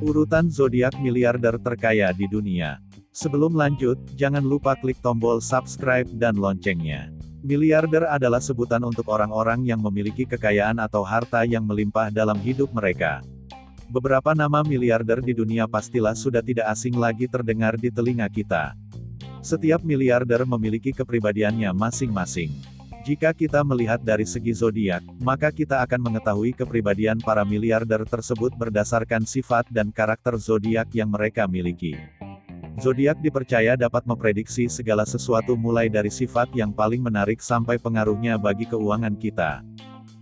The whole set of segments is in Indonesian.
Urutan zodiak miliarder terkaya di dunia. Sebelum lanjut, jangan lupa klik tombol subscribe dan loncengnya. Miliarder adalah sebutan untuk orang-orang yang memiliki kekayaan atau harta yang melimpah dalam hidup mereka. Beberapa nama miliarder di dunia pastilah sudah tidak asing lagi terdengar di telinga kita. Setiap miliarder memiliki kepribadiannya masing-masing. Jika kita melihat dari segi zodiak, maka kita akan mengetahui kepribadian para miliarder tersebut berdasarkan sifat dan karakter zodiak yang mereka miliki. Zodiak dipercaya dapat memprediksi segala sesuatu mulai dari sifat yang paling menarik sampai pengaruhnya bagi keuangan kita.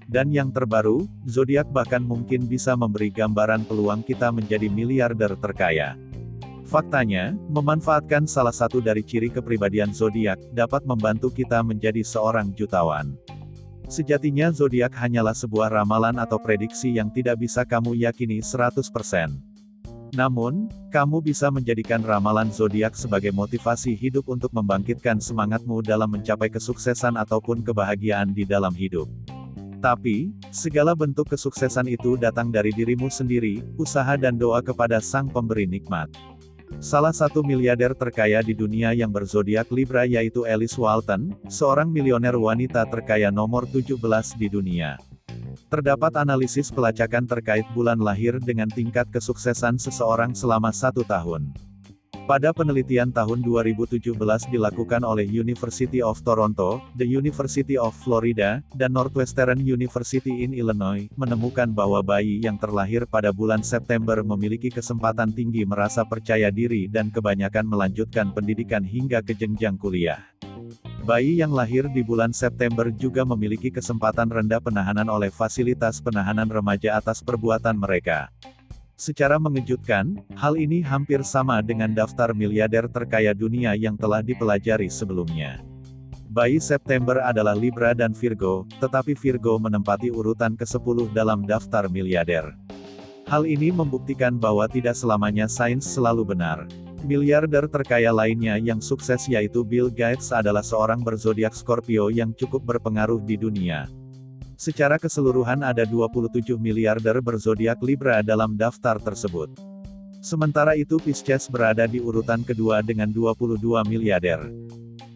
Dan yang terbaru, zodiak bahkan mungkin bisa memberi gambaran peluang kita menjadi miliarder terkaya. Faktanya, memanfaatkan salah satu dari ciri kepribadian zodiak dapat membantu kita menjadi seorang jutawan. Sejatinya zodiak hanyalah sebuah ramalan atau prediksi yang tidak bisa kamu yakini 100%. Namun, kamu bisa menjadikan ramalan zodiak sebagai motivasi hidup untuk membangkitkan semangatmu dalam mencapai kesuksesan ataupun kebahagiaan di dalam hidup. Tapi, segala bentuk kesuksesan itu datang dari dirimu sendiri, usaha dan doa kepada Sang Pemberi Nikmat. Salah satu miliarder terkaya di dunia yang berzodiak Libra yaitu Alice Walton, seorang milioner wanita terkaya nomor 17 di dunia. Terdapat analisis pelacakan terkait bulan lahir dengan tingkat kesuksesan seseorang selama satu tahun. Pada penelitian tahun 2017 dilakukan oleh University of Toronto, the University of Florida, dan Northwestern University in Illinois, menemukan bahwa bayi yang terlahir pada bulan September memiliki kesempatan tinggi merasa percaya diri dan kebanyakan melanjutkan pendidikan hingga ke jenjang kuliah. Bayi yang lahir di bulan September juga memiliki kesempatan rendah penahanan oleh fasilitas penahanan remaja atas perbuatan mereka. Secara mengejutkan, hal ini hampir sama dengan daftar miliarder terkaya dunia yang telah dipelajari sebelumnya. Bayi September adalah Libra dan Virgo, tetapi Virgo menempati urutan ke-10 dalam daftar miliarder. Hal ini membuktikan bahwa tidak selamanya sains selalu benar. Miliarder terkaya lainnya yang sukses yaitu Bill Gates adalah seorang berzodiak Scorpio yang cukup berpengaruh di dunia. Secara keseluruhan ada 27 miliarder berzodiak Libra dalam daftar tersebut. Sementara itu Pisces berada di urutan kedua dengan 22 miliarder.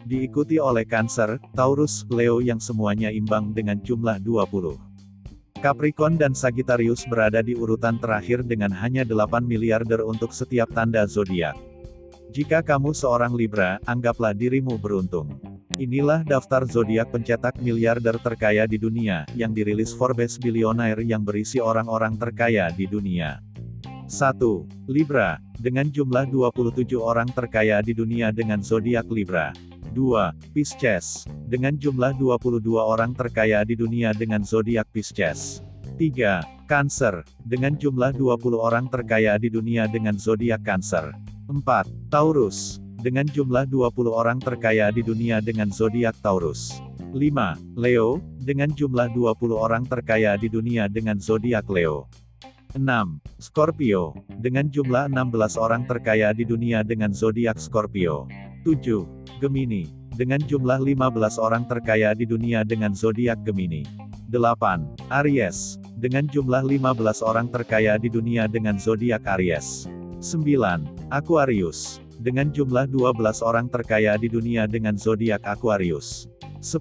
Diikuti oleh Cancer, Taurus, Leo yang semuanya imbang dengan jumlah 20. Capricorn dan Sagittarius berada di urutan terakhir dengan hanya 8 miliarder untuk setiap tanda zodiak. Jika kamu seorang Libra, anggaplah dirimu beruntung. Inilah daftar zodiak pencetak miliarder terkaya di dunia, yang dirilis Forbes Billionaire yang berisi orang-orang terkaya di dunia. 1. Libra, dengan jumlah 27 orang terkaya di dunia dengan zodiak Libra. 2. Pisces, dengan jumlah 22 orang terkaya di dunia dengan zodiak Pisces. 3. Cancer, dengan jumlah 20 orang terkaya di dunia dengan zodiak Cancer. 4. Taurus, dengan jumlah 20 orang terkaya di dunia dengan zodiak Taurus. 5. Leo, dengan jumlah 20 orang terkaya di dunia dengan zodiak Leo. 6. Scorpio, dengan jumlah 16 orang terkaya di dunia dengan zodiak Scorpio. 7. Gemini, dengan jumlah 15 orang terkaya di dunia dengan zodiak Gemini. 8. Aries, dengan jumlah 15 orang terkaya di dunia dengan zodiak Aries. 9. Aquarius, dengan jumlah 12 orang terkaya di dunia dengan zodiak Aquarius. 10.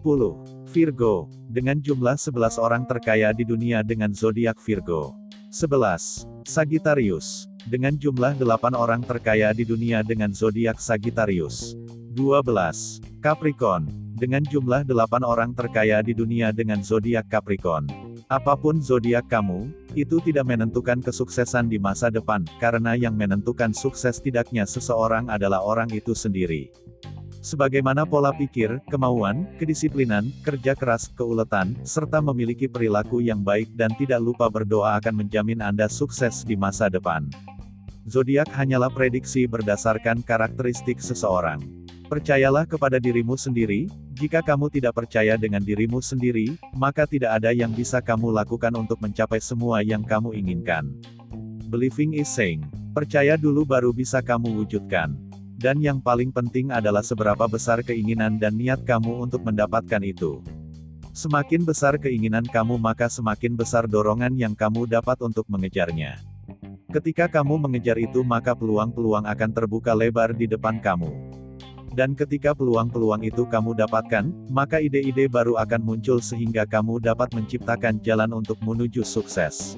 Virgo, dengan jumlah 11 orang terkaya di dunia dengan zodiak Virgo. 11. Sagittarius, dengan jumlah 8 orang terkaya di dunia dengan zodiak Sagittarius. 12. Capricorn, dengan jumlah 8 orang terkaya di dunia dengan zodiak Capricorn. Apa pun zodiak kamu, itu tidak menentukan kesuksesan di masa depan, karena yang menentukan sukses tidaknya seseorang adalah orang itu sendiri. Sebagaimana pola pikir, kemauan, kedisiplinan, kerja keras, keuletan, serta memiliki perilaku yang baik dan tidak lupa berdoa akan menjamin Anda sukses di masa depan. Zodiak hanyalah prediksi berdasarkan karakteristik seseorang. Percayalah kepada dirimu sendiri, jika kamu tidak percaya dengan dirimu sendiri, maka tidak ada yang bisa kamu lakukan untuk mencapai semua yang kamu inginkan. Believing is saying, percaya dulu baru bisa kamu wujudkan. Dan yang paling penting adalah seberapa besar keinginan dan niat kamu untuk mendapatkan itu. Semakin besar keinginan kamu maka semakin besar dorongan yang kamu dapat untuk mengejarnya. Ketika kamu mengejar itu maka peluang-peluang akan terbuka lebar di depan kamu. Dan ketika peluang-peluang itu kamu dapatkan, maka ide-ide baru akan muncul sehingga kamu dapat menciptakan jalan untuk menuju sukses.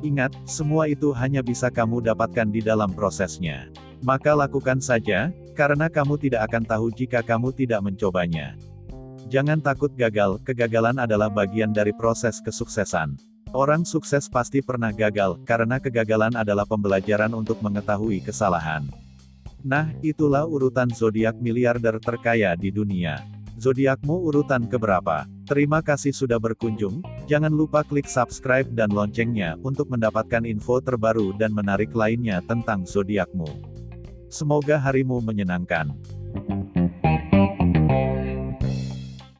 Ingat, semua itu hanya bisa kamu dapatkan di dalam prosesnya. Maka lakukan saja, karena kamu tidak akan tahu jika kamu tidak mencobanya. Jangan takut gagal, kegagalan adalah bagian dari proses kesuksesan. Orang sukses pasti pernah gagal, karena kegagalan adalah pembelajaran untuk mengetahui kesalahan. Nah, itulah urutan zodiak miliarder terkaya di dunia. Zodiakmu urutan keberapa? Terima kasih sudah berkunjung. Jangan lupa klik subscribe dan loncengnya untuk mendapatkan info terbaru dan menarik lainnya tentang zodiakmu. Semoga harimu menyenangkan.